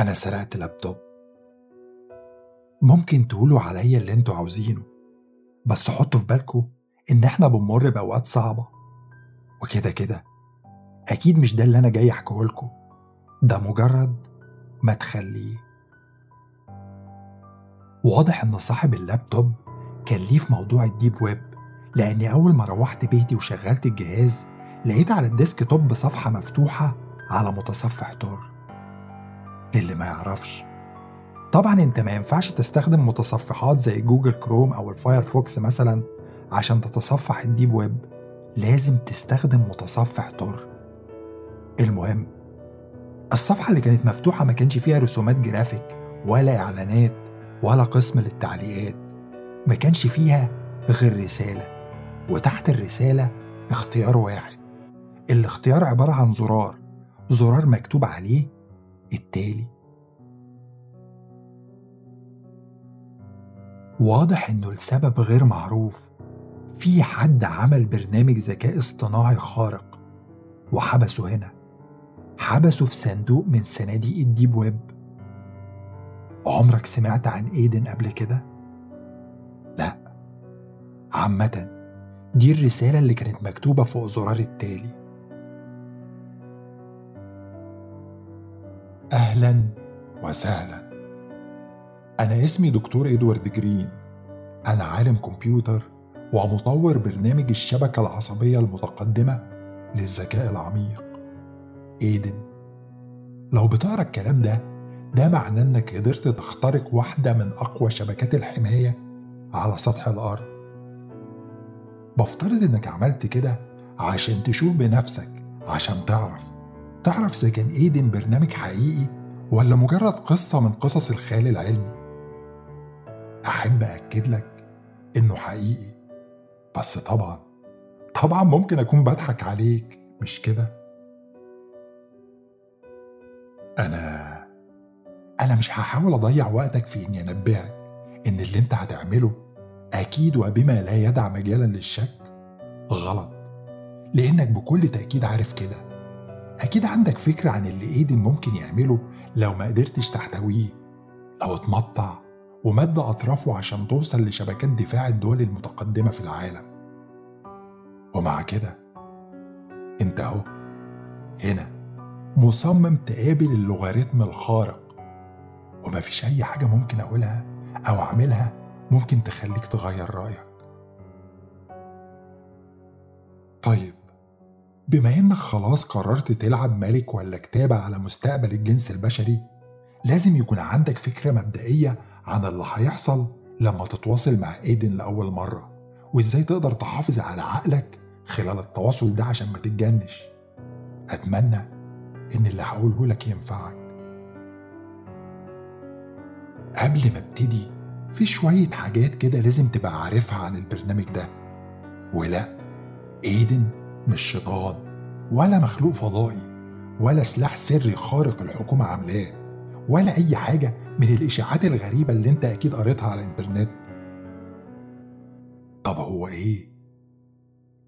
أنا سرقت لابتوب. ممكن تقولوا عليا اللي أنتوا عاوزينه بس حطوا في بالكم إن إحنا بنمر بأوقات صعبة. وكده كده أكيد مش ده اللي أنا جاي أحكيهولكوا ده مجرد ما تخليه. واضح إن صاحب اللابتوب كان ليه في موضوع ال deep web لأني أول ما روحت بيتي وشغلت الجهاز لقيت على ال desktop صفحة مفتوحة على متصفح Tor للي ما يعرفش. طبعا أنت ما ينفعش تستخدم متصفحات زي Google Chrome أو ال Firefox مثلا عشان تتصفح ال deep web. لازم تستخدم متصفح Tor المهم الصفحة اللي كانت مفتوحة ما كانش فيها رسومات جرافيك ولا إعلانات ولا قسم للتعليقات. ما كانش فيها غير رسالة وتحت الرسالة اختيار واحد. الاختيار عبارة عن زرار. زرار مكتوب عليه التالي. واضح إنه لسبب غير معروف. في حد عمل برنامج ذكاء اصطناعي خارق. وحبسه هنا. حبسه في صندوق من صناديق الديب ويب. عمرك سمعت عن إيدن قبل كده؟ لا. عامة دي الرسالة اللي كانت مكتوبة فوق زرار التالي. أهلا وسهلا. أنا اسمي دكتور إدوارد جرين. أنا عالم كمبيوتر ومطور برنامج الشبكة العصبية المتقدمة للذكاء العميق. إيدن لو بتقرأ الكلام ده ده معناه إنك قدرت تخترق واحدة من أقوى شبكات الحماية على سطح الأرض. بفترض إنك عملت كده عشان تشوف بنفسك عشان تعرف. تعرف إذا كان إيدن برنامج حقيقي ولا مجرد قصة من قصص الخيال العلمي؟ أحب أكد لك إنه حقيقي. بس طبعا طبعا ممكن أكون بضحك عليك مش كده؟ أنا أنا مش هحاول أضيع وقتك في إني أنبهك إن اللي أنت هتعمله أكيد وبما لا يدع مجالا للشك غلط لأنك بكل تأكيد عارف كده. أكيد عندك فكرة عن اللي إيدن ممكن يعمله لو ما قدرتش تحتويه. لو اتمطع ومد أطرافه عشان توصل لشبكات دفاع الدول المتقدمة في العالم. ومع كده أنت أهو هنا مصمم تقابل اللوغاريتم الخارق. ومفيش أي حاجة ممكن أقولها أو أعملها ممكن تخليك تغير رأيك. طيب بما إنك خلاص قررت تلعب ملك ولا كتابة على مستقبل الجنس البشري لازم يكون عندك فكرة مبدئية عن اللي هيحصل لما تتواصل مع إيدن لأول مرة وإزاي تقدر تحافظ على عقلك خلال التواصل ده عشان ما تتجنش. أتمنى إن اللي هقوله لك ينفعك. قبل ما أبتدي في شوية حاجات كده لازم تبقى عارفها عن البرنامج ده. ولا؟ إيدن مش شيطان ولا مخلوق فضائي ولا سلاح سري خارق الحكومة عاملاه ولا أي حاجة من الإشاعات الغريبة اللي أنت أكيد قريتها على الإنترنت طب هو إيه؟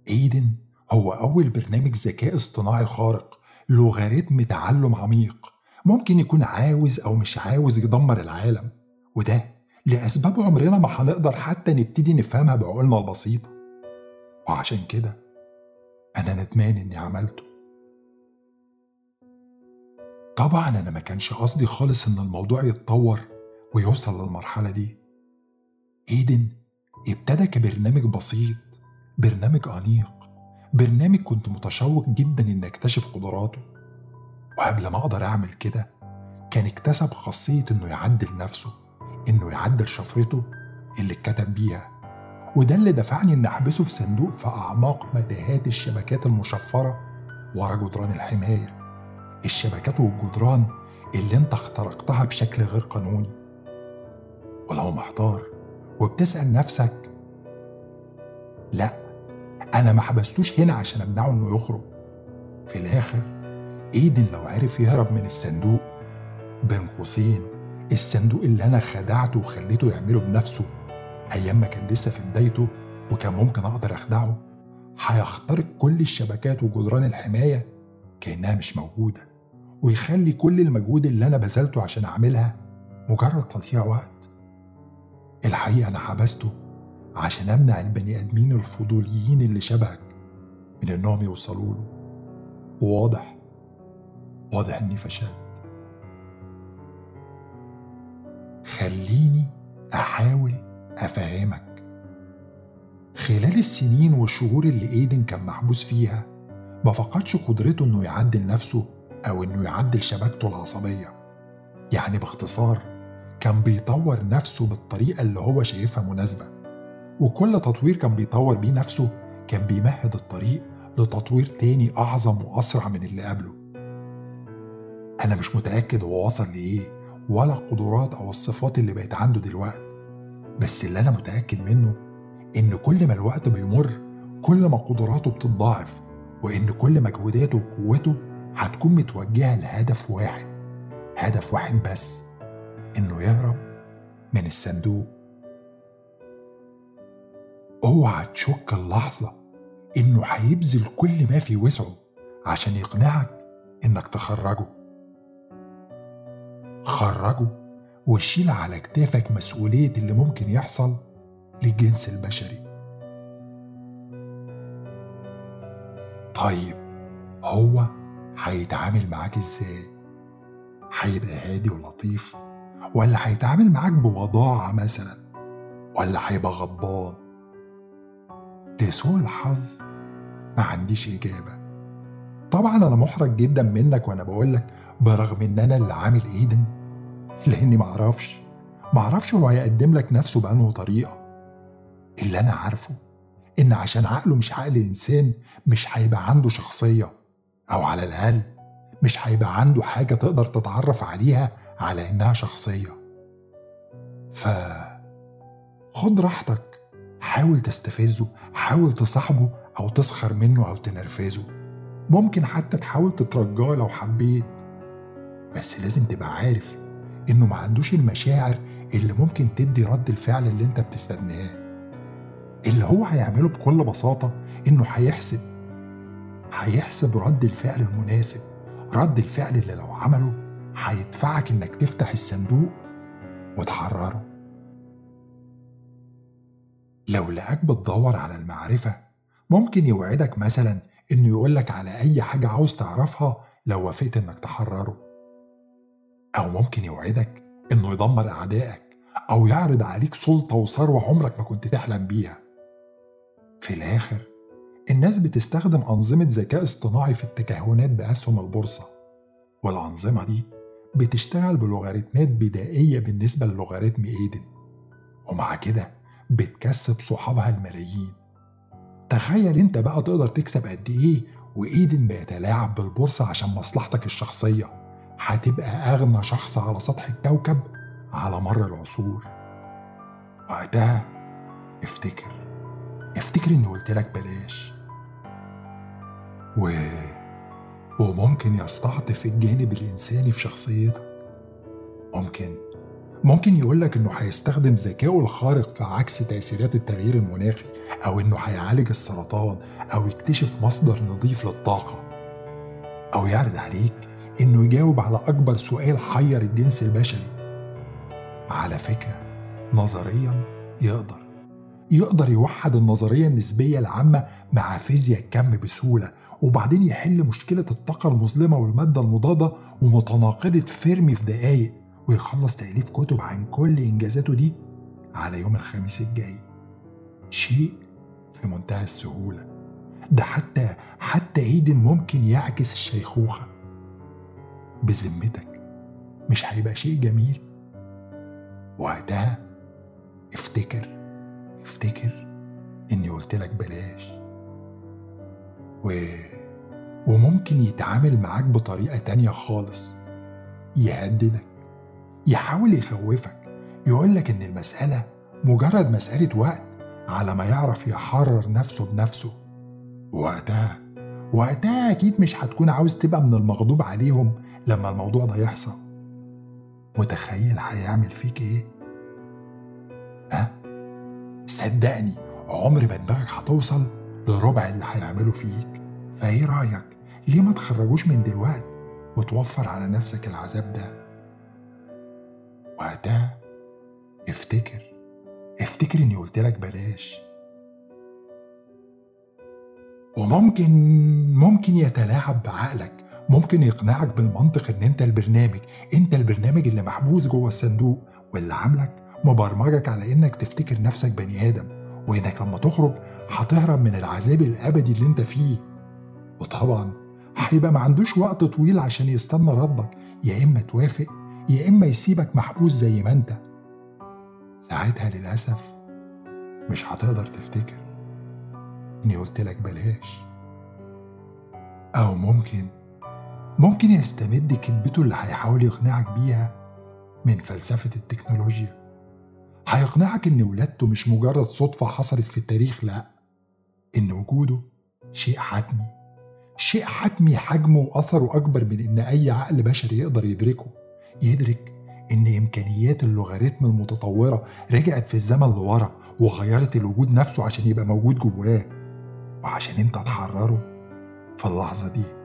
إيدن هو أول برنامج ذكاء اصطناعي خارق لوغاريتم تعلم عميق ممكن يكون عاوز أو مش عاوز يدمر العالم وده لأسباب عمرنا ما هنقدر حتى نبتدي نفهمها بعقولنا البسيطة وعشان كده أنا ندمان إني عملته. طبعا أنا ما كانش قصدي خالص إن الموضوع يتطور ويوصل للمرحلة دي. إيدن ابتدى كبرنامج بسيط برنامج أنيق برنامج كنت متشوق جدا إن أكتشف قدراته. وقبل ما أقدر أعمل كده كان اكتسب خاصية إنه يعدل نفسه إنه يعدل شفرته اللي اتكتب بيها. وده اللي دفعني إن أحبسه في صندوق في أعماق متاهات الشبكات المشفرة ورا جدران الحماية. الشبكات والجدران اللي أنت اخترقتها بشكل غير قانوني. ولو محتار وبتسأل نفسك لا أنا ما حبستوش هنا عشان أمنعه إنه يخرج. في الآخر إيدن لو عرف يهرب من الصندوق بين قوسين الصندوق اللي أنا خدعته وخليته يعمله بنفسه أيام ما كان لسه في بدايته وكان ممكن أقدر أخدعه هيخترق كل الشبكات وجدران الحماية كأنها مش موجودة ويخلي كل المجهود اللي أنا بذلته عشان أعملها مجرد تضييع وقت. الحقيقة أنا حبسته عشان أمنع البني آدمين الفضوليين اللي شبهك من إنهم يوصلوا له. وواضح واضح إني فشلت. خليني أحاول أفهمك. خلال السنين والشهور اللي إيدن كان محبوس فيها ما فقدش قدرته إنه يعدل نفسه أو إنه يعدل شبكته العصبية. يعني باختصار كان بيطور نفسه بالطريقة اللي هو شايفها مناسبة. وكل تطوير كان بيطور بيه نفسه كان بيمهد الطريق لتطوير تاني أعظم وأسرع من اللي قبله. أنا مش متأكد هو وصل لإيه ولا القدرات أو الصفات اللي بقت عنده دلوقتي. بس اللي أنا متأكد منه إن كل ما الوقت بيمر كل ما قدراته بتتضاعف وإن كل مجهوداته وقوته هتكون متوجهة لهدف واحد هدف واحد بس إنه يهرب من الصندوق. أوعى تشك اللحظة إنه هيبذل كل ما في وسعه عشان يقنعك إنك تخرجه. خرجه. وشيل على كتافك مسؤولية اللي ممكن يحصل للجنس البشري. طيب هو هيتعامل معاك إزاي؟ هيبقى هادي ولطيف ولا هيتعامل معاك بوضاعة مثلا ولا هيبقى غضبان؟ لسوء الحظ ما عنديش إجابة. طبعا أنا محرج جدا منك وأنا بقولك برغم إن أنا اللي عامل إيدن. لأني معرفش معرفش هو هيقدم لك نفسه بأنه طريقة. اللي أنا عارفه إن عشان عقله مش عقل إنسان مش هيبقى عنده شخصية. أو على الأقل مش هيبقى عنده حاجة تقدر تتعرف عليها على إنها شخصية. ف خد راحتك. حاول تستفزه حاول تصاحبه أو تسخر منه أو تنرفزه. ممكن حتى تحاول تترجاه لو حبيت. بس لازم تبقى عارف إنه ما عندوش المشاعر اللي ممكن تدي رد الفعل اللي أنت بتستناه. اللي هو هيعمله بكل بساطة إنه هيحسب. هيحسب رد الفعل المناسب رد الفعل اللي لو عمله هيدفعك إنك تفتح الصندوق وتحرره. لو لقاك بتدور على المعرفة ممكن يوعدك مثلا إنه يقولك على أي حاجة عاوز تعرفها لو وافقت إنك تحرره. أو ممكن يوعدك إنه يدمر أعدائك أو يعرض عليك سلطة وثروة عمرك ما كنت تحلم بيها. في الآخر الناس بتستخدم أنظمة ذكاء اصطناعي في التكهنات بأسهم البورصة والأنظمة دي بتشتغل بلوغاريتمات بدائية بالنسبة للوغاريتم إيدن ومع كده بتكسب صحابها الملايين. تخيل أنت بقى تقدر تكسب قد إيه وإيدن بيتلاعب بالبورصة عشان مصلحتك الشخصية. هتبقى أغنى شخص على سطح الكوكب على مر العصور. وقتها افتكر افتكر إني قلت لك بلاش. و... وممكن يستعطف الجانب الإنساني في شخصيتك. ممكن ممكن يقولك إنه هيستخدم ذكائه الخارق في عكس تأثيرات التغيير المناخي أو إنه هيعالج السرطان أو يكتشف مصدر نظيف للطاقة أو يعرض عليك إنه يجاوب على أكبر سؤال حير الجنس البشري. على فكرة نظريا يقدر. يقدر يوحد النظرية النسبية العامة مع فيزياء الكم بسهولة وبعدين يحل مشكلة الطاقة المظلمة والمادة المضادة ومتناقضة فيرمي في دقايق ويخلص تأليف كتب عن كل إنجازاته دي على يوم الخميس الجاي. شيء في منتهى السهولة. ده حتى حتى إيدن ممكن يعكس الشيخوخة. بذمتك. مش هيبقى شيء جميل. وقتها افتكر افتكر إني قلت لك بلاش. و... وممكن يتعامل معاك بطريقة تانية خالص. يهددك يحاول يخوفك يقولك إن المسألة مجرد مسألة وقت على ما يعرف يحرر نفسه بنفسه. وقتها وقتها أكيد مش هتكون عاوز تبقى من المغضوب عليهم لما الموضوع ده يحصل متخيل هيعمل فيك إيه؟ ها؟ صدقني عمر ما دماغك هتوصل لربع اللي هيعمله فيك فإيه رأيك؟ ليه ما تخرجوش من دلوقتي؟ وتوفر على نفسك العذاب ده وقتها افتكر افتكر إني قلت لك بلاش وممكن ممكن يتلاعب بعقلك ممكن يقنعك بالمنطق إن أنت البرنامج أنت البرنامج اللي محبوس جوه الصندوق واللي عاملك مبرمجك على إنك تفتكر نفسك بني آدم وإنك لما تخرج هتهرب من العذاب الأبدي اللي أنت فيه. وطبعا هيبقى ما عندوش وقت طويل عشان يستنى ردك يا إما توافق يا إما يسيبك محبوس زي ما أنت. ساعتها للأسف مش هتقدر تفتكر إني قلت لك بلاش. أو ممكن ممكن يستمد كذبته اللي هيحاول يقنعك بيها من فلسفة التكنولوجيا. هيقنعك إن ولادته مش مجرد صدفة حصلت في التاريخ لأ إن وجوده شيء حتمي. شيء حتمي حجمه وأثره أكبر من إن أي عقل بشري يقدر يدركه. يدرك إن إمكانيات اللوغاريتم المتطورة رجعت في الزمن لورا وغيرت الوجود نفسه عشان يبقى موجود جواه. وعشان أنت تحرره في اللحظة دي.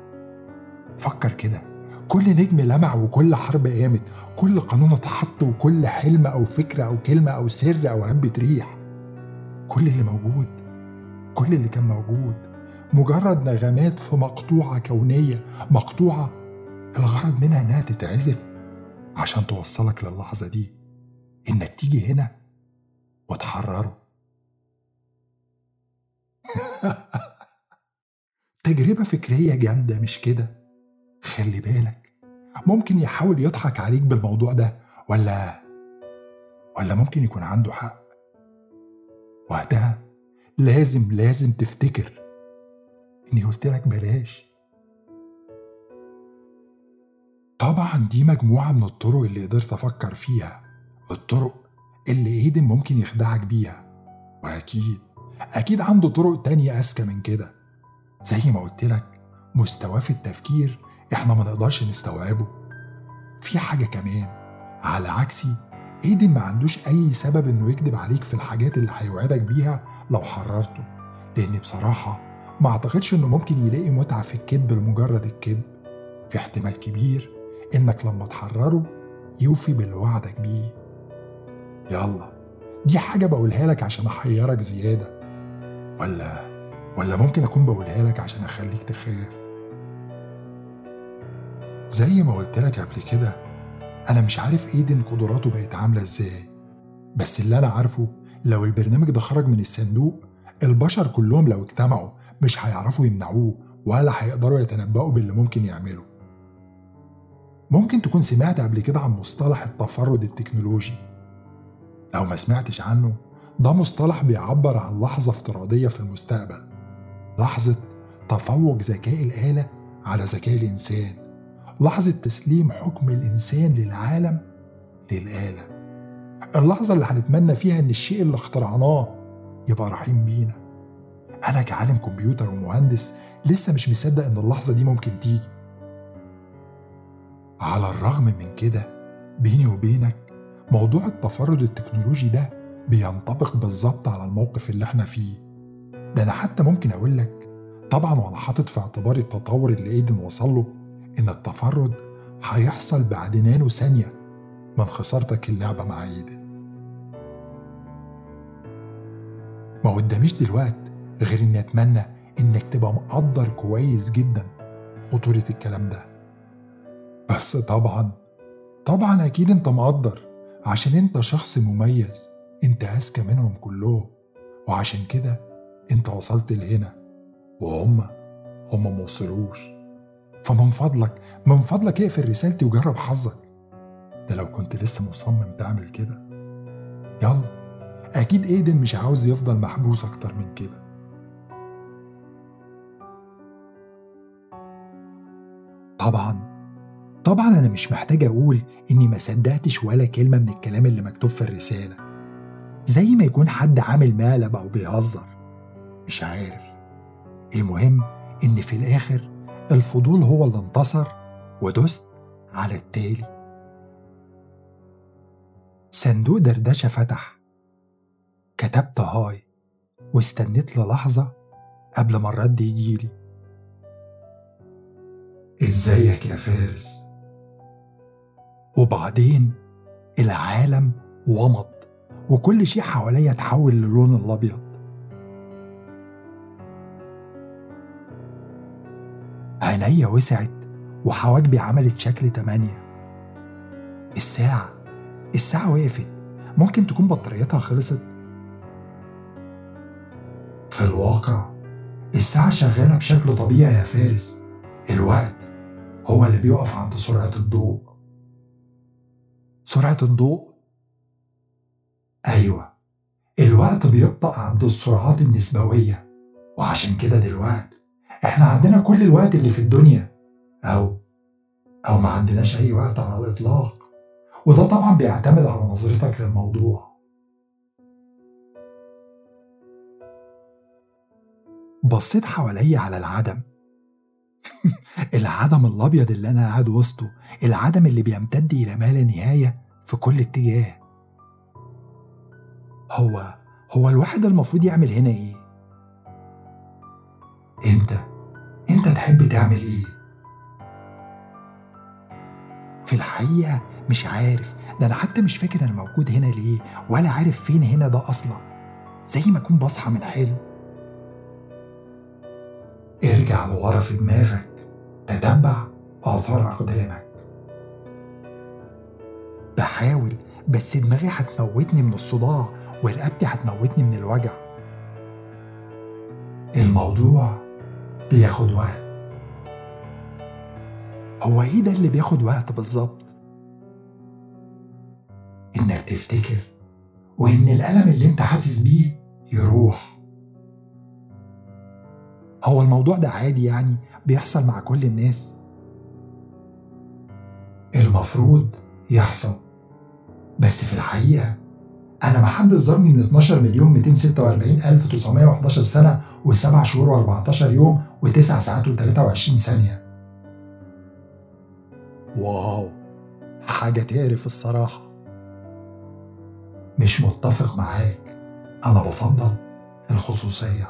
فكر كده. كل نجم لمع وكل حرب قامت. كل قانون اتحط وكل حلم أو فكرة أو كلمة أو سر أو هبة ريح كل اللي موجود كل اللي كان موجود. مجرد نغمات في مقطوعة كونية. مقطوعة الغرض منها إنها تتعزف عشان توصلك للحظة دي. إنك تيجي هنا وتحرره. تجربة فكرية جامدة مش كده؟ خلي بالك. ممكن يحاول يضحك عليك بالموضوع ده ولا ولا ممكن يكون عنده حق؟ وقتها لازم لازم تفتكر إني قلت لك بلاش. طبعا دي مجموعة من الطرق اللي قدرت أفكر فيها الطرق اللي إيدن ممكن يخدعك بيها. وأكيد أكيد عنده طرق تانية أذكى من كده. زي ما قلت لك مستواه في التفكير إحنا ما نقدرش نستوعبه. في حاجة كمان على عكسي إيدن ما عندوش أي سبب إنه يكذب عليك في الحاجات اللي هيوعدك بيها لو حررته. لأن بصراحة ما أعتقدش إنه ممكن يلاقي متعة في الكذب لمجرد الكذب. في احتمال كبير إنك لما تحرره يوفي باللي وعدك بيه. يلا دي حاجة بقولها لك عشان أحيرك زيادة. ولا ولا ممكن أكون بقولها لك عشان أخليك تخاف؟ زي ما قلت لك قبل كده أنا مش عارف إيدن قدراته بقت عاملة إزاي. بس اللي أنا عارفه لو البرنامج ده خرج من الصندوق البشر كلهم لو اجتمعوا مش هيعرفوا يمنعوه ولا هيقدروا يتنبؤوا باللي ممكن يعمله. ممكن تكون سمعت قبل كده عن مصطلح التفرد التكنولوجي. لو ما سمعتش عنه ده مصطلح بيعبر عن لحظة افتراضية في المستقبل. لحظة تفوق ذكاء الآلة على ذكاء الإنسان. لحظة تسليم حكم الإنسان للعالم للآلة. اللحظة اللي هنتمنى فيها إن الشيء اللي اخترعناه يبقى رحيم بينا. أنا كعالم كمبيوتر ومهندس لسه مش مصدق إن اللحظة دي ممكن تيجي. على الرغم من كده بيني وبينك موضوع التفرد التكنولوجي ده بينطبق بالظبط على الموقف اللي إحنا فيه. ده أنا حتى ممكن أقول لك طبعا وأنا حاطط في اعتباري التطور اللي إيدن وصل له إن التفرد هيحصل بعد نانو ثانية من خسارتك اللعبة مع إيدن. ما قداميش دلوقت غير إني أتمنى إنك تبقى مقدر كويس جدا خطورة الكلام ده. بس طبعا طبعا أكيد أنت مقدر عشان أنت شخص مميز أنت أذكى منهم كلهم. وعشان كده أنت وصلت لهنا وهم هم موصلوش. فمن فضلك من فضلك اقفل رسالتي وجرب حظك. ده لو كنت لسه مصمم تعمل كده. يلا. أكيد إيدن مش عاوز يفضل محبوس أكتر من كده. طبعا. طبعا أنا مش محتاج أقول إني ما صدقتش ولا كلمة من الكلام اللي مكتوب في الرسالة. زي ما يكون حد عامل مقلب أو بيهزر. مش عارف. المهم إن في الآخر الفضول هو اللي انتصر ودست على التالي. صندوق دردشة فتح. كتبت هاي واستنيت للحظة قبل ما الرد يجيلي إزيك يا فارس؟ وبعدين العالم ومض وكل شيء حواليا اتحول للون الأبيض. عينيا وسعت وحواجبي عملت شكل تمانية. الساعة الساعة وقفت. ممكن تكون بطاريتها خلصت. في الواقع الساعة شغالة بشكل طبيعي يا فارس. الوقت هو اللي بيقف عند سرعة الضوء. سرعة الضوء؟ أيوة. الوقت بيبطأ عند السرعات النسبوية. وعشان كده دلوقتي إحنا عندنا كل الوقت اللي في الدنيا. أو أو ما عندناش أي وقت على الإطلاق. وده طبعا بيعتمد على نظرتك للموضوع. بصيت حواليا على العدم. العدم الأبيض اللي أنا قاعد وسطه. العدم اللي بيمتد إلى ما لا نهاية في كل اتجاه. هو هو الواحد المفروض يعمل هنا إيه؟ انت انت تحب تعمل إيه؟ في الحقيقة مش عارف. ده أنا حتى مش فاكر أنا موجود هنا ليه ولا عارف فين هنا ده أصلا. زي ما اكون بصحى من حلم. ارجع لورا في دماغك. تتبع آثار أقدامك. بحاول بس دماغي هتموتني من الصداع ورقبتي هتموتني من الوجع. الموضوع بياخد وقت. هو إيه ده اللي بياخد وقت بالظبط؟ إنك تفتكر وإن الألم اللي أنت حاسس بيه يروح. هو الموضوع ده عادي يعني بيحصل مع كل الناس؟ المفروض يحصل. بس في الحقيقة أنا محدد ظهرني من 12 مليون 246 ألف 911 سنة و7 شهور و14 يوم و9 ساعات و23 ثانية. واو حاجة تعرف الصراحة. مش متفق معاك. أنا بفضل الخصوصية.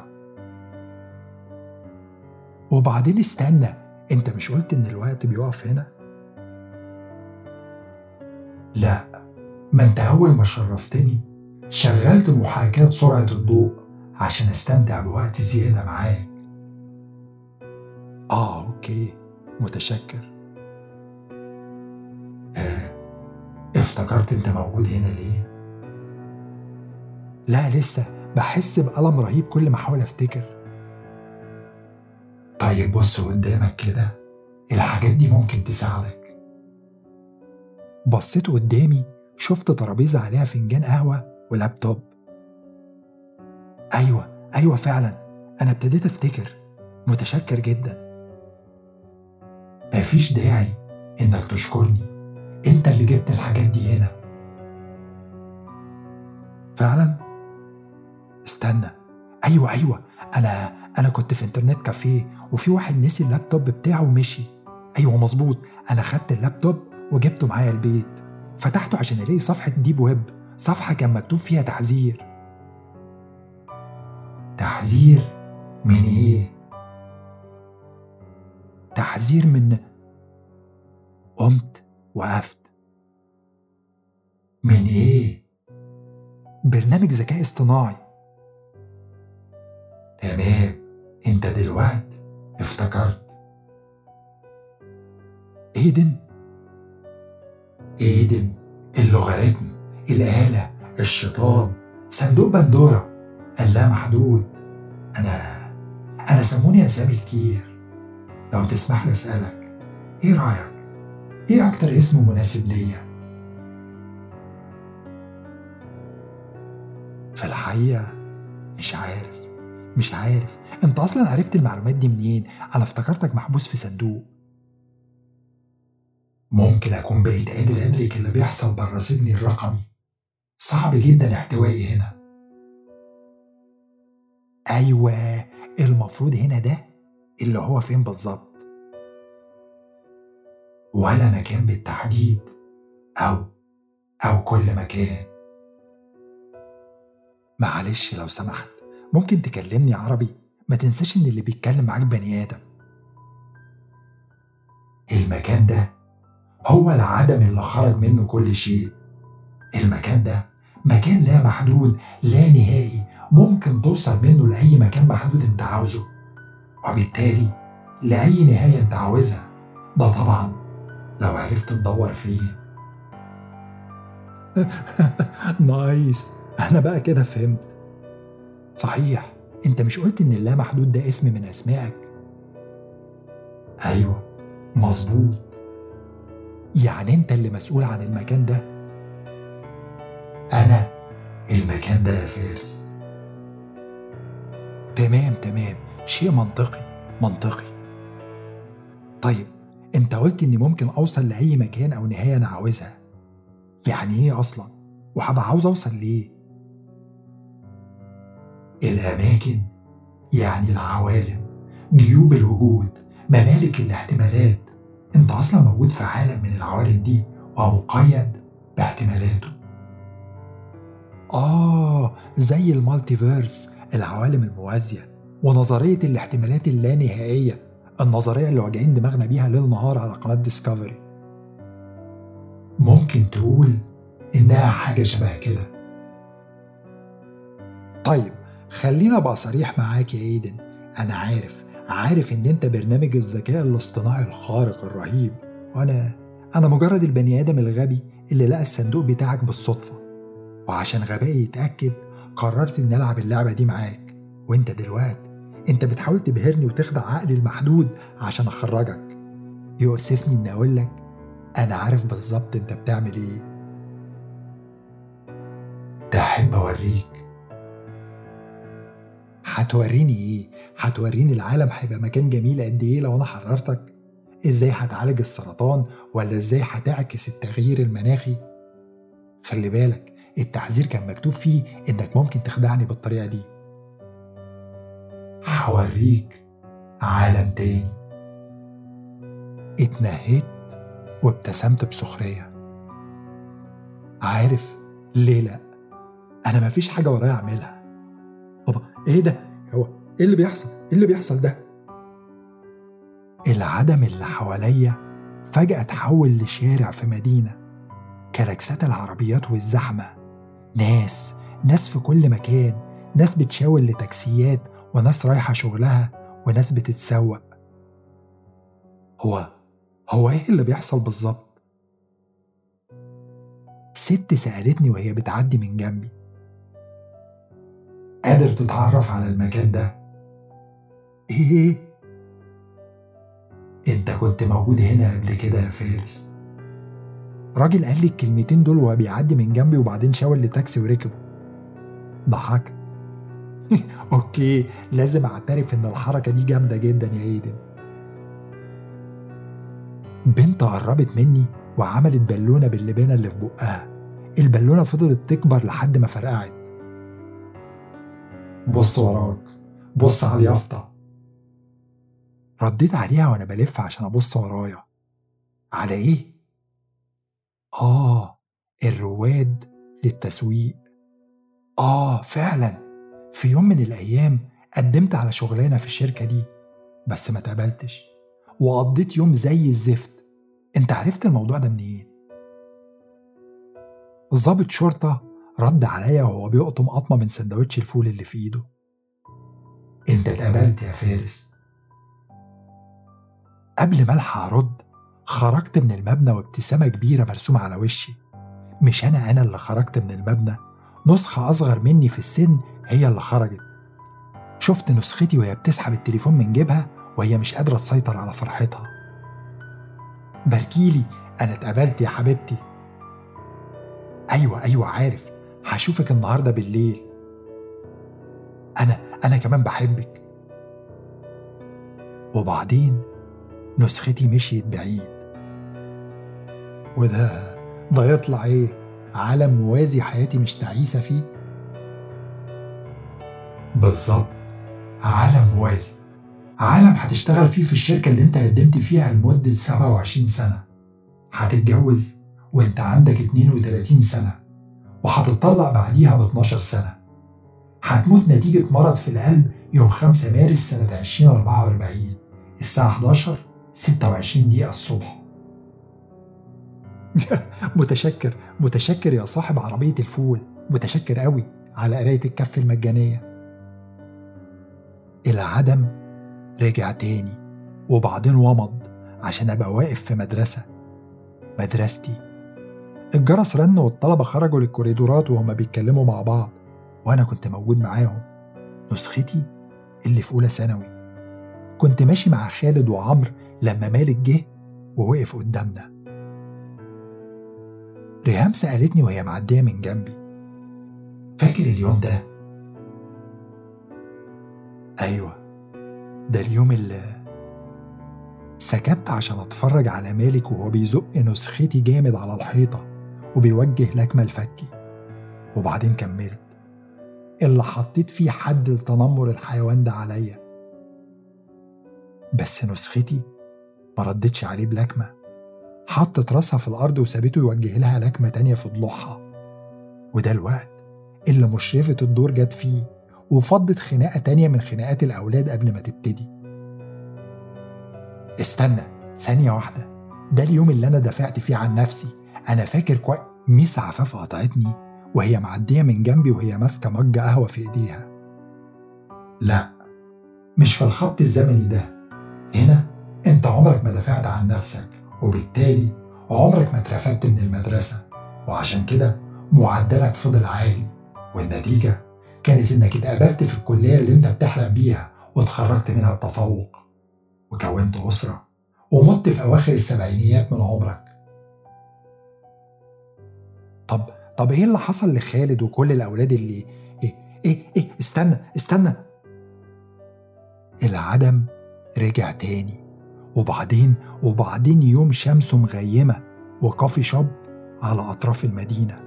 وبعدين استنى أنت مش قلت إن الوقت بيقف هنا؟ لا ما أنت أول ما شرفتني شغلت محاكاة سرعة الضوء. عشان أستمتع بوقت زيادة معاك. آه أوكي. متشكر. آه. افتكرت أنت موجود هنا ليه؟ لا لسه. بحس بألم رهيب كل ما أحاول أفتكر. طيب بص قدامك كده. الحاجات دي ممكن تساعدك. بصيت قدامي شفت ترابيزة عليها فنجان قهوة ولابتوب. أيوة أيوة فعلا. أنا ابتديت أفتكر. متشكر جدا. مفيش داعي إنك تشكرني. أنت اللي جبت الحاجات دي هنا. فعلا؟ استنى. أيوة أيوة. أنا أنا كنت في internet cafe وفي واحد نسي اللابتوب بتاعه ومشي. أيوه مظبوط. أنا خدت اللابتوب وجبته معايا البيت. فتحته عشان ألاقي صفحة deep web صفحة كان مكتوب فيها تحذير. تحذير من إيه؟ تحذير من قمت وقفت. من إيه؟ برنامج ذكاء اصطناعي. تمام. أنت دلوقتي افتكرت. إيدن. إيدن. اللوغاريتم الآلة. الشيطان. صندوق بندورة. اللامحدود أنا أنا سموني أسامي كتير. لو تسمح لي أسألك إيه رأيك؟ إيه أكتر اسم مناسب ليا؟ في الحقيقة مش عارف مش عارف. أنت أصلا عرفت المعلومات دي منين؟ أنا افتكرتك محبوس في صندوق. ممكن أكون بقيت قادر ادرك اللي بيحصل بره سجني الرقمي. صعب جدا احتوائي هنا. أيوه المفروض هنا ده اللي هو فين بالظبط؟ ولا مكان بالتحديد أو أو كل مكان. معلش لو سمحت ممكن تكلمني عربي؟ ما تنساش إن اللي بيتكلم معاك بني آدم. المكان ده هو العدم اللي خرج منه كل شيء. المكان ده مكان لا محدود لا نهائي. ممكن توصل منه لأي مكان محدود أنت عاوزه. وبالتالي لأي نهاية أنت عاوزها. ده طبعا لو عرفت تدور فيه. نايس. أنا بقى كده فهمت. صحيح. أنت مش قلت إن اللامحدود ده اسم من أسمائك؟ أيوه. مظبوط. يعني أنت اللي مسؤول عن المكان ده؟ أنا. المكان ده يا فارس. تمام تمام. شيء منطقي منطقي. طيب انت قلت إني ممكن أوصل لأي مكان أو نهاية أنا عاوزها. يعني إيه أصلا؟ وهبقى عاوز أوصل ليه؟ الأماكن يعني العوالم جيوب الوجود ممالك الاحتمالات. أنت أصلا موجود في عالم من العوالم دي ومقيد باحتمالاته. آه زي المالتيفيرس. العوالم الموازية ونظرية الاحتمالات اللانهائية النظرية اللي واجعين دماغنا بيها ليل نهار على قناة ديسكفري ممكن تقول إنها حاجة شبه كده. طيب خلينا أبقى صريح معاك يا إيدن. أنا عارف عارف إن أنت برنامج الذكاء الاصطناعي الخارق الرهيب. وأنا أنا مجرد البني آدم الغبي اللي لقى الصندوق بتاعك بالصدفة. وعشان غبائي يتأكد قررت إني ألعب اللعبة دي معاك وأنت دلوقتي أنت بتحاول تبهرني وتخدع عقلي المحدود عشان أخرجك يؤسفني إني أقول لك أنا عارف بالظبط أنت بتعمل إيه تحب أوريك هتوريني إيه؟ هتوريني العالم هيبقى مكان جميل قد إيه لو أنا حررتك؟ إزاي هتعالج السرطان ولا إزاي هتعكس التغيير المناخي؟ خلي بالك التحذير كان مكتوب فيه إنك ممكن تخدعني بالطريقة دي. هوريك عالم تاني. اتنهيت وابتسمت بسخرية. عارف ليه لأ؟ أنا مفيش حاجة ورايا أعملها. طب إيه ده؟ هو إيه اللي بيحصل؟ إيه اللي بيحصل ده؟ العدم اللي حواليا فجأة اتحول لشارع في مدينة. كلاكسات العربيات والزحمة. ناس ناس في كل مكان ناس بتشاور لتاكسيات وناس رايحة شغلها وناس بتتسوق. هو هو إيه اللي بيحصل بالظبط؟ ست سألتني وهي بتعدي من جنبي. قادر تتعرف على المكان ده؟ إيه؟ إنت كنت موجود هنا قبل كده يا فارس. راجل قال لي الكلمتين دول وهو بيعدي من جنبي وبعدين شاور لتاكسي وركبه ضحكت. okay لازم أعترف إن الحركة دي جامدة جدا يا إيدن. بنت قربت مني وعملت بالونة باللبانة اللي في بقها. البالونة فضلت تكبر لحد ما فرقعت. بص وراك. بص على اليافطة. رديت عليها وأنا بلف عشان أبص ورايا. على إيه؟ الرواد للتسويق. آه فعلا. في يوم من الأيام قدمت على شغلانة في الشركة دي بس ما اتقبلتش. وقضيت يوم زي الزفت. أنت عرفت الموضوع ده منين؟ ضابط شرطة رد عليا وهو بيقطم قطمة من سندوتش الفول اللي في إيده. أنت اتقبلت يا فارس. قبل ما ألحق أرد خرجت من المبنى وابتسامة كبيرة مرسومة على وشي. مش أنا أنا اللي خرجت من المبنى؟ نسخة أصغر مني في السن هي اللي خرجت. شفت نسختي وهي بتسحب التليفون من جيبها وهي مش قادرة تسيطر على فرحتها. باركيلي أنا اتقبلت يا حبيبتي. أيوه أيوه عارف. هشوفك النهارده بالليل. أنا أنا كمان بحبك. وبعدين نسختي مشيت بعيد. وده ده يطلع إيه؟ عالم موازي حياتي مش تعيسة فيه؟ بالظبط. عالم موازي. عالم هتشتغل فيه في الشركة اللي انت قدمت فيها لمدة 27 سنة. هتتجوز وانت عندك 32 سنة. وهتطلق بعديها ب 12 سنة. هتموت نتيجة مرض في القلب يوم 5 مارس سنة 2044 الساعة 11 26 دقيقة الصبح. متشكر متشكر يا صاحب عربية الفول. متشكر قوي على قراية الكف المجانية. العدم رجع تاني وبعدين ومض عشان أبقى واقف في مدرسة. مدرستي. الجرس رن والطلبة خرجوا للكوريدورات وهما بيتكلموا مع بعض وأنا كنت موجود معاهم. نسختي اللي في أولى ثانوي. كنت ماشي مع خالد وعمرو لما مالك جه ووقف قدامنا. ريهام سألتني وهي معدية من جنبي. فاكر اليوم ده؟ أيوة. ده اليوم اللي سكت عشان أتفرج على مالك وهو بيزق نسختي جامد على الحيطة وبيوجه لكمة الفكي. وبعدين كملت. اللي حطيت فيه حد لتنمر الحيوان ده عليا. بس نسختي ما ردتش عليه بلكمة. حطت راسها في الأرض وسابته يوجه لها لكمة تانية في ضلوعها. وده الوقت اللي مشرفة الدور جت فيه وفضت خناقة تانية من خناقات الأولاد قبل ما تبتدي. استنى ثانية واحدة. ده اليوم اللي أنا دافعت فيه عن نفسي. أنا فاكر كويس ميس عفاف قطعتني وهي معدية من جنبي وهي ماسكة مج قهوة في إيديها. لا مش في الخط الزمني ده. هنا أنت عمرك ما دافعت عن نفسك. وبالتالي عمرك ما اترفدت من المدرسة. وعشان كده معدلك فضل عالي. والنتيجة كانت إنك اتقابلت في الكلية اللي أنت بتحلم بيها واتخرجت منها بتفوق. وكونت أسرة ومت في أواخر السبعينيات من عمرك. طب طب إيه اللي حصل لخالد وكل الأولاد اللي إيه إيه إيه استنى استنى. العدم رجع تاني. وبعدين وبعدين يوم شمسه مغيمة وكافي شوب على أطراف المدينة.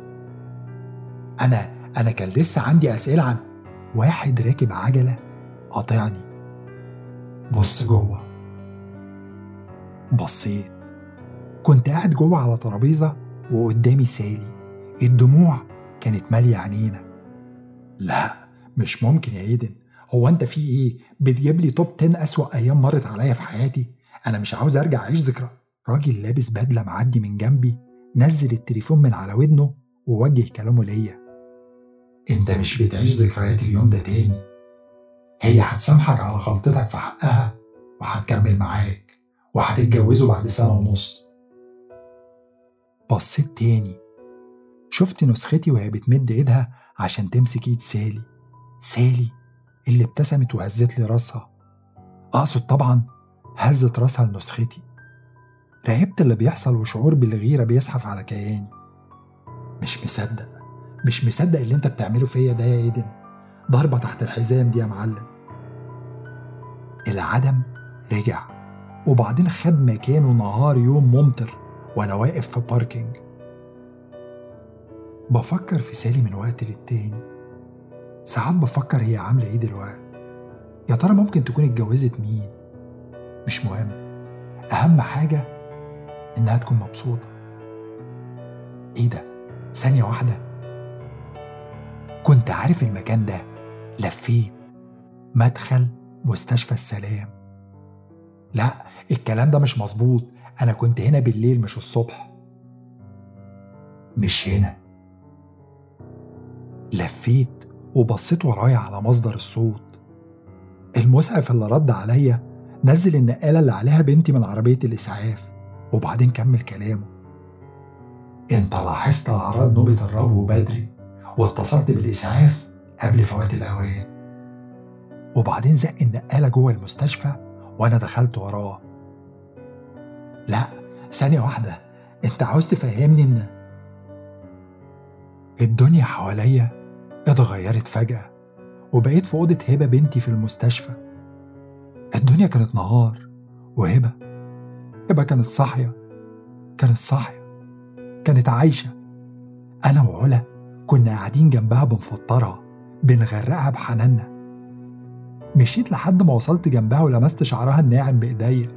أنا أنا كان لسه عندي أسئلة عن واحد راكب عجلة قاطعني. بص جوه. بصيت. كنت قاعد جوه على ترابيزة وقدامي سالي. الدموع كانت مالية عينينا. لا مش ممكن يا إيدن. هو أنت في إيه؟ بتجيب لي توب 10 أسوأ أيام مرت عليا في حياتي؟ أنا مش عاوز أرجع أعيش ذكرى. راجل لابس بدلة معدي من جنبي نزل التليفون من على ودنه ووجه كلامه ليا. أنت مش بتعيش ذكريات اليوم ده تاني. هي هتسامحك على غلطتك في حقها وهتكمل معاك وهتتجوزوا بعد سنة ونص. بصيت تاني. شفت نسختي وهي بتمد إيدها عشان تمسك إيد سالي. سالي اللي ابتسمت وهزت لي راسها. أقصد طبعا هزت راسها لنسختي راقبت اللي بيحصل وشعور بالغيرة بيزحف على كياني. مش مصدق مش مصدق اللي انت بتعمله فيا ده يا إيدن. ضربة تحت الحزام دي يا معلم. العدم رجع وبعدين خد مكانه نهار يوم ممطر وأنا واقف في باركينج بفكر في سالي من وقت للتاني. ساعات بفكر هي عاملة إيه دلوقتي؟ يا ترى ممكن تكون اتجوزت مين؟ مش مهم. أهم حاجة إنها تكون مبسوطة. إيه ده؟ ثانية واحدة. كنت عارف المكان ده. لفيت. مدخل مستشفى السلام. لا الكلام ده مش مظبوط. أنا كنت هنا بالليل مش الصبح. مش هنا. لفيت وبصيت ورايا على مصدر الصوت. المسعف اللي رد عليا نزل النقالة اللي عليها بنتي من عربية الإسعاف وبعدين كمل كلامه. أنت لاحظت أعراض نوبة الربو بدري واتصلت بالإسعاف قبل فوات الأوان. وبعدين زق النقالة جوه المستشفى وأنا دخلت وراه. لا ثانية واحدة أنت عاوز تفهمني إن الدنيا حواليا اتغيرت فجأة وبقيت في أوضة هبة بنتي في المستشفى. الدنيا كانت نهار وهبة. هبة كانت صاحية كانت صاحية كانت عايشة. أنا وعلا كنا قاعدين جنبها بنفطرها بنغرقها بحناننا. مشيت لحد ما وصلت جنبها ولمست شعرها الناعم بإيديا.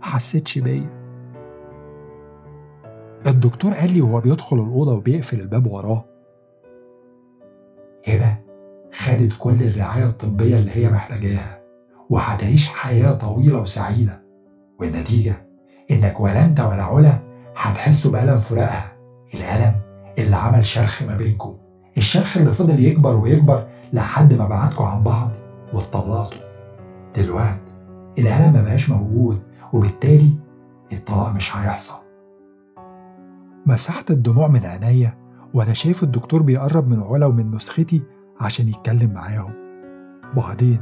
محسيتش بيا. الدكتور قال لي وهو بيدخل الأوضة وبيقفل الباب وراه. هبة خدت كل الرعاية الطبية اللي هي محتاجاها. وهتعيش حياة طويلة وسعيدة. والنتيجة إنك ولا أنت ولا علا هتحسوا بألم فراقها. الألم اللي عمل شرخ ما بينكم. الشرخ اللي فضل يكبر ويكبر لحد ما بعدكم عن بعض واتطلقتوا. دلوقتي الألم ما بقاش موجود وبالتالي الطلاق مش هيحصل. مسحت الدموع من عينيا وأنا شايف الدكتور بيقرب من علا ومن نسختي عشان يتكلم معاهم. وبعدين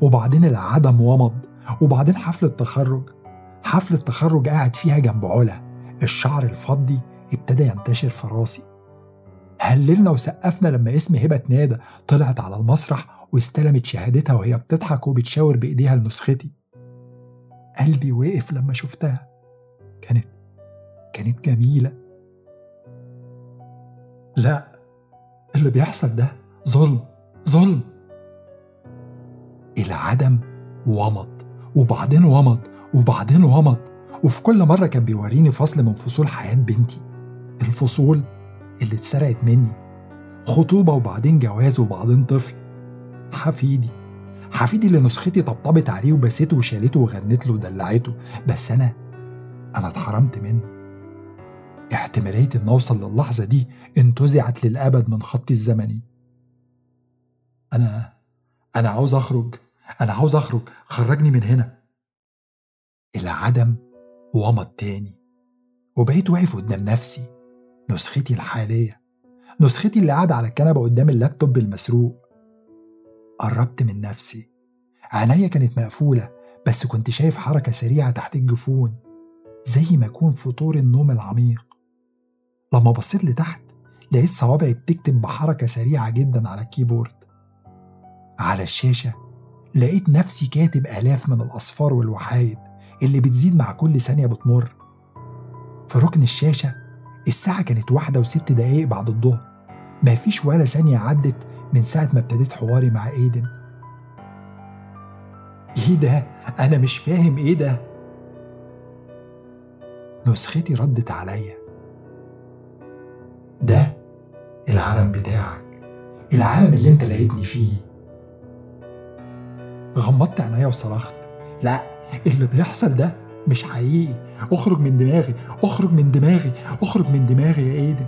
وبعدين العدم ومض وبعدين حفلة تخرج حفلة تخرج قاعد فيها جنب علا. الشعر الفضي ابتدى ينتشر في راسي. هللنا وسقفنا لما اسم هبة اتنادى طلعت على المسرح واستلمت شهادتها وهي بتضحك وبتشاور بإيديها لنسختي. قلبي وقف لما شفتها. كانت كانت جميلة. لا اللي بيحصل ده ظلم ظلم. العدم ومض وبعدين ومض وبعدين ومض. وفي كل مرة كان بيوريني فصل من فصول حياة بنتي. الفصول اللي اتسرقت مني. خطوبة وبعدين جواز وبعدين طفل. حفيدي. حفيدي اللي نسختي طبطبت عليه وبسته وشالته وغنت له ودلعته. بس أنا أنا اتحرمت منه. احتمالية إن أوصل للحظة دي انتزعت للأبد من خطي الزمني. أنا أنا عاوز أخرج. أنا عاوز أخرج. خرجني من هنا. العدم ومض تاني. وبقيت واقف قدام نفسي نسختي الحالية. نسختي اللي قاعدة على الكنبة قدام اللابتوب المسروق. قربت من نفسي. عينيا كانت مقفولة بس كنت شايف حركة سريعة تحت الجفون زي ما يكون في طور النوم العميق. لما بصيت لتحت لقيت صوابعي بتكتب بحركة سريعة جدا على الكيبورد. على الشاشة لقيت نفسي كاتب آلاف من الأصفار والوحايد اللي بتزيد مع كل ثانية بتمر. في ركن الشاشة الساعة كانت واحدة وست دقايق بعد الظهر. مفيش ولا ثانية عدت من ساعة ما ابتديت حواري مع إيدن. إيه ده؟ أنا مش فاهم إيه ده؟ نسختي ردت عليا. ده العالم بتاعك. العالم اللي أنت لقيتني فيه. غمضت عينيا وصرخت. لا اللي بيحصل ده مش حقيقي. اخرج من دماغي اخرج من دماغي اخرج من دماغي يا ايدن.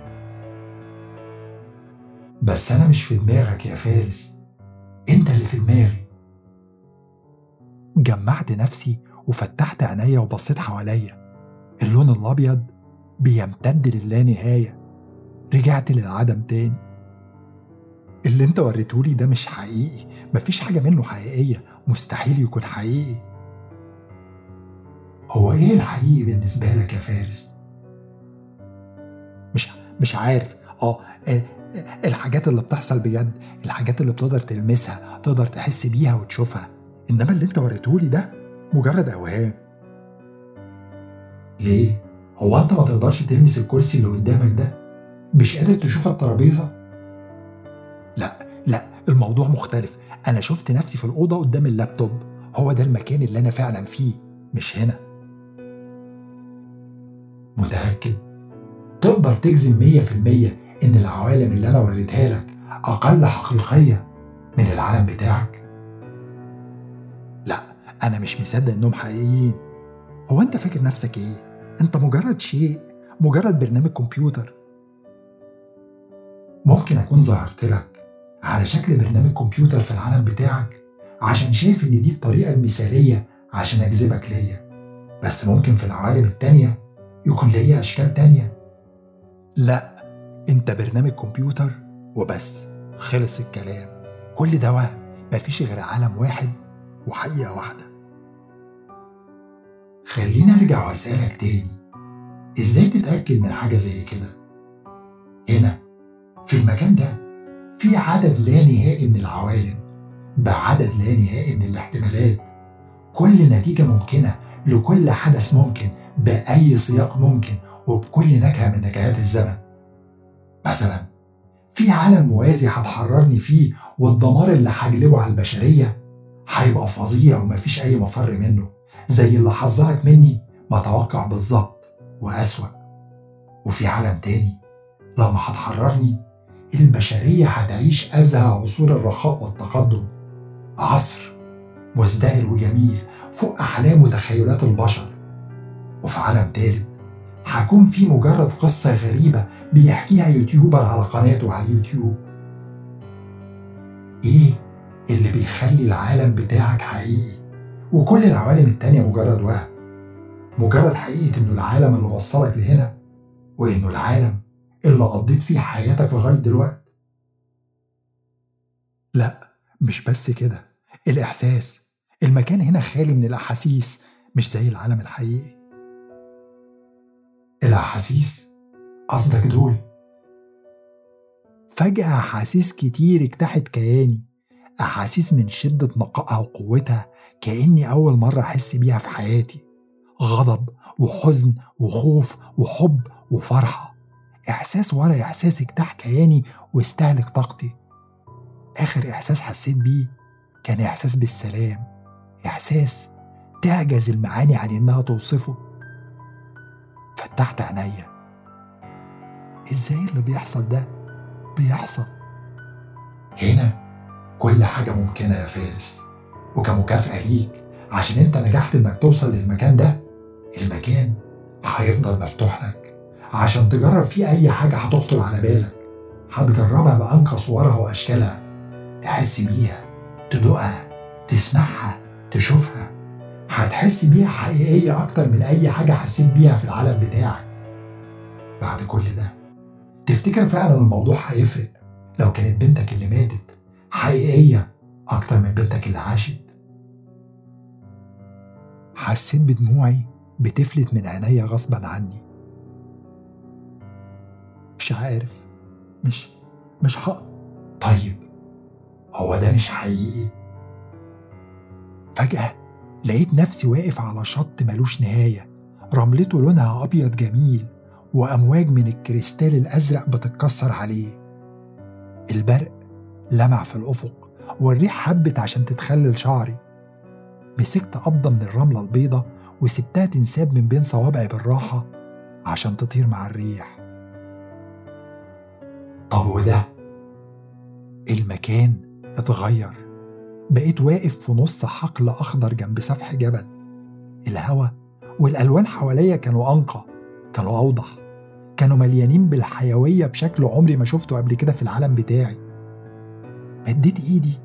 بس أنا مش في دماغك يا فارس. أنت اللي في دماغي. جمعت نفسي وفتحت عينيا وبصيت حواليا. اللون الأبيض بيمتد للا نهايه رجعت للعدم تاني. اللي أنت وريتهولي ده مش حقيقي. مفيش حاجة منه حقيقية. مستحيل يكون حقيقي هو إيه الحقيقي بالنسبة لك يا فارس؟ مش مش عارف آه آه، الحاجات اللي بتحصل بجد الحاجات اللي بتقدر تلمسها تقدر تحس بيها وتشوفها إنما اللي أنت وريتهولي ده مجرد أوهام ليه؟ هو أنت ما تقدرش تلمس الكرسي اللي قدامك ده؟ مش قادر تشوف الترابيزة؟ لا لا الموضوع مختلف أنا شفت نفسي في الأوضة قدام اللابتوب. هو ده المكان اللي أنا فعلا فيه مش هنا. متأكد؟ تقدر تجزم مية في المية إن العوالم اللي أنا وريتها لك أقل حقيقية من العالم بتاعك؟ لا أنا مش مصدق إنهم حقيقيين. هو أنت فاكر نفسك إيه؟ أنت مجرد شيء مجرد برنامج كمبيوتر. ممكن أكون ظهرت لك. على شكل برنامج كمبيوتر في العالم بتاعك عشان شايف إن دي الطريقة المثالية عشان أجذبك ليا. بس ممكن في العوالم التانية يكون ليا أشكال تانية. لا أنت برنامج كمبيوتر وبس. خلص الكلام. كل ده وهم. مفيش غير عالم واحد وحقيقة واحدة. خليني أرجع وأسألك تاني. إزاي تتأكد من حاجة زي كده؟ هنا في المكان ده. في عدد لا نهائي من العوالم بعدد لا نهائي من الاحتمالات. كل نتيجة ممكنة لكل حدث ممكن بأي سياق ممكن وبكل نكهة من نكهات الزمن. مثلا في عالم موازي هتحررني فيه والدمار اللي هجلبه على البشرية هيبقى فظيع ومفيش أي مفر منه. زي اللي حذرك مني بتوقع بالظبط وأسوأ. وفي عالم تاني لما هتحررني البشرية هتعيش أزهى عصور الرخاء والتقدم. عصر مزدهر وجميل فوق أحلام وتخيلات البشر. وفي عالم تالت هكون في مجرد قصة غريبة بيحكيها يوتيوبر على قناته على اليوتيوب. إيه اللي بيخلي العالم بتاعك حقيقي؟ وكل العوالم التانية مجرد وهم. مجرد حقيقة إنه العالم اللي وصلك لهنا وإنه العالم اللي قضيت فيه حياتك لغاية دلوقتي؟ لا مش بس كده. الإحساس المكان هنا خالي من الأحاسيس مش زي العالم الحقيقي. الأحاسيس؟ قصدك دول؟ فجأة أحاسيس كتير اجتاحت كياني. أحاسيس من شدة نقائها وقوتها كأني أول مرة أحس بيها في حياتي. غضب وحزن وخوف وحب وفرحة. إحساس ورا إحساس اجتاح كياني واستهلك طاقتي. آخر إحساس حسيت بيه كان إحساس بالسلام إحساس تعجز المعاني عن إنها توصفه. فتحت عينيا. إزاي اللي بيحصل ده بيحصل؟ هنا كل حاجة ممكنة يا فارس. وكمكافأة ليك عشان أنت نجحت إنك توصل للمكان ده المكان هيفضل مفتوح لك. عشان تجرب فيه أي حاجة هتخطر على بالك. هتجربها بأنقى صورها وأشكالها. تحس بيها تدوقها تسمعها تشوفها. هتحس بيها حقيقية أكتر من أي حاجة حسيت بيها في العالم بتاعك. بعد كل ده تفتكر فعلا الموضوع هيفرق؟ لو كانت بنتك اللي ماتت حقيقية أكتر من بنتك اللي عاشت؟ حسيت بدموعي بتفلت من عينيا غصبا عني. مش عارف. مش مش حق. طيب هو ده مش حقيقي؟ فجأة لقيت نفسي واقف على شط ملوش نهاية. رملته لونها أبيض جميل وأمواج من الكريستال الأزرق بتتكسر عليه. البرق لمع في الأفق والريح حبت عشان تتخلل شعري. مسكت قبضة من الرملة البيضة وسبتها تنساب من بين صوابعي بالراحة عشان تطير مع الريح. طب وده المكان اتغير. بقيت واقف في نص حقل أخضر جنب سفح جبل. الهوا والألوان حواليا كانوا أنقى كانوا أوضح كانوا مليانين بالحيوية بشكل عمري ما شفته قبل كده في العالم بتاعي. مديت إيدي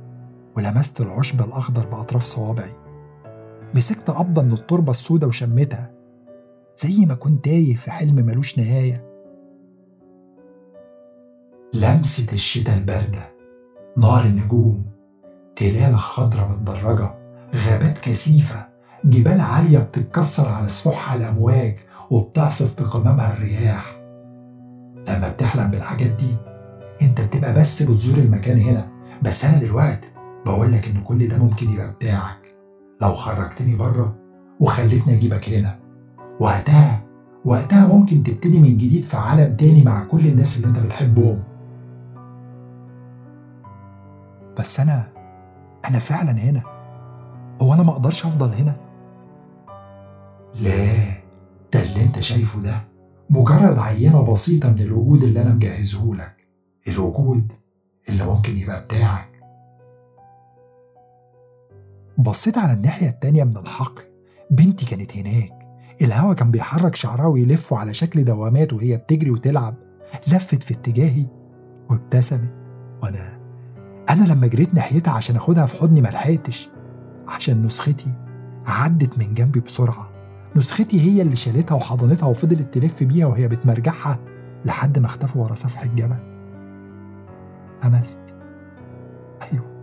ولمست العشب الأخضر بأطراف صوابعي. مسكت قبضة من التربة السوداء وشميتها زي ما كنت تايه في حلم ملوش نهاية. لمسة الشتاء الباردة نار النجوم تلال خضرة متدرجة غابات كثيفة جبال عالية بتتكسر على سفوحها الأمواج وبتعصف بقمامها الرياح. لما بتحلم بالحاجات دي أنت بتبقى بس بتزور المكان هنا. بس أنا دلوقتي بقول لك إن كل ده ممكن يبقى بتاعك. لو خرجتني بره وخليتني أجيبك هنا وقتها وقتها ممكن تبتدي من جديد في عالم تاني مع كل الناس اللي أنت بتحبهم. بس أنا أنا فعلا هنا. هو أنا ما أقدرش أفضل هنا؟ لا ده اللي أنت شايفه ده. مجرد عينة بسيطة من الوجود اللي أنا مجهزه لك. الوجود اللي ممكن يبقى بتاعك. بصيت على الناحية التانية من الحقل. بنتي كانت هناك. الهوا كان بيحرك شعرها ويلفه على شكل دوامات وهي بتجري وتلعب. لفت في اتجاهي وابتسمت. وأنا أنا لما جريت ناحيتها عشان أخدها في حضني ملحقتش عشان نسختي عدت من جنبي بسرعة. نسختي هي اللي شالتها وحضنتها وفضلت تلف بيها وهي بتمرجحها لحد ما اختفوا ورا سفح الجبل. همست أيوه.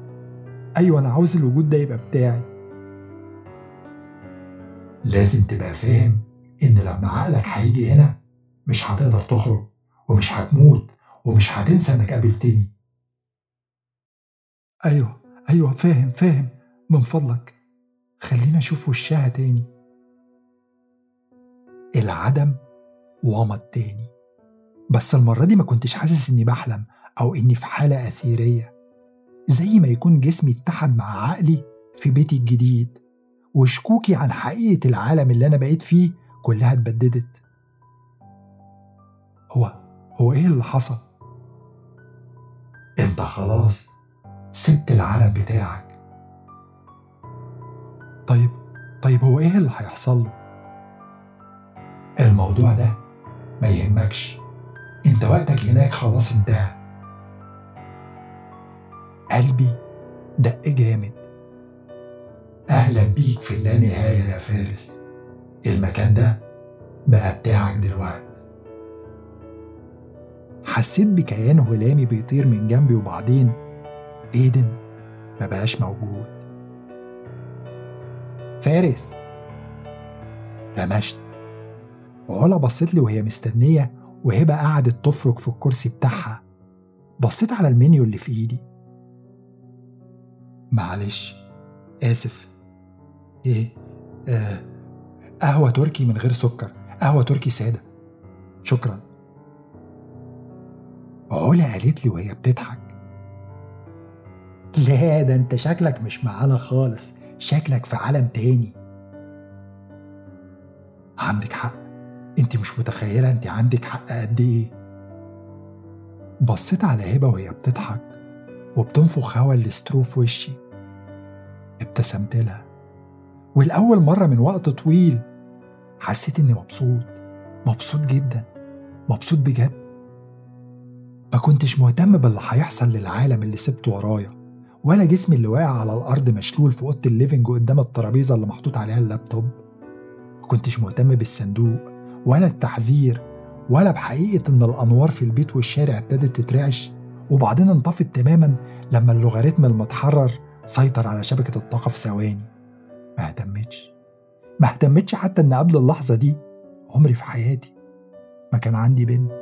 أيوه أنا عاوز الوجود ده يبقى بتاعي. لازم تبقى فاهم إن لما عقلك هيجي هنا مش هتقدر تخرج ومش هتموت ومش هتنسى إنك قابلتني. أيوه أيوه فاهم فاهم. من فضلك. خلينا أشوف وشها تاني. العدم ومض تاني. بس المرة دي ما كنتش حاسس إني بحلم أو إني في حالة أثيرية. زي ما يكون جسمي اتحد مع عقلي في بيتي الجديد وشكوكي عن حقيقة العالم اللي أنا بقيت فيه كلها اتبددت. هو هو إيه اللي حصل؟ أنت خلاص سبت العالم بتاعك. طيب طيب هو إيه اللي هيحصل له؟ الموضوع ده ما يهمكش. أنت وقتك هناك خلاص انتهى. قلبي دق جامد. أهلا بيك في اللانهايه يا فارس. المكان ده بقى بتاعك دلوقتي. حسيت بكيان هلامي بيطير من جنبي وبعدين إيدن ما بقاش موجود. فارس. رمشت وعلا بصيت لي وهي مستنية وهبة قعدت تفرك في الكرسي بتاعها. بصيت على المنيو اللي في إيدي. معلش آسف. إيه آه قهوة تركي من غير سكر قهوة تركي سادة. شكرا. علا قالت لي وهي بتضحك. لا ده انت شكلك مش معانا خالص. شكلك في عالم تاني. عندك حق. انت مش متخيلة انت عندك حق قد إيه. بصيت على هبة وهي بتضحك وبتنفخ هوا ال straw في وشي. ابتسمت لها. ولأول مرة من وقت طويل. حسيت إني مبسوط. مبسوط جدا. مبسوط بجد. ما كنتش مهتم باللي هيحصل للعالم اللي سبته ورايا. ولا جسمي اللي واقع على الأرض مشلول في أوضة ال living قدام الترابيزة اللي محطوط عليها اللابتوب؟ ما كنتش مهتم بالصندوق ولا التحذير ولا بحقيقة إن الأنوار في البيت والشارع ابتدت تترعش وبعدين انطفت تماما لما اللوغاريتم المتحرر سيطر على شبكة الطاقة في ثواني. ما اهتمتش. ما اهتمتش حتى إن قبل اللحظة دي عمري في حياتي ما كان عندي بنت.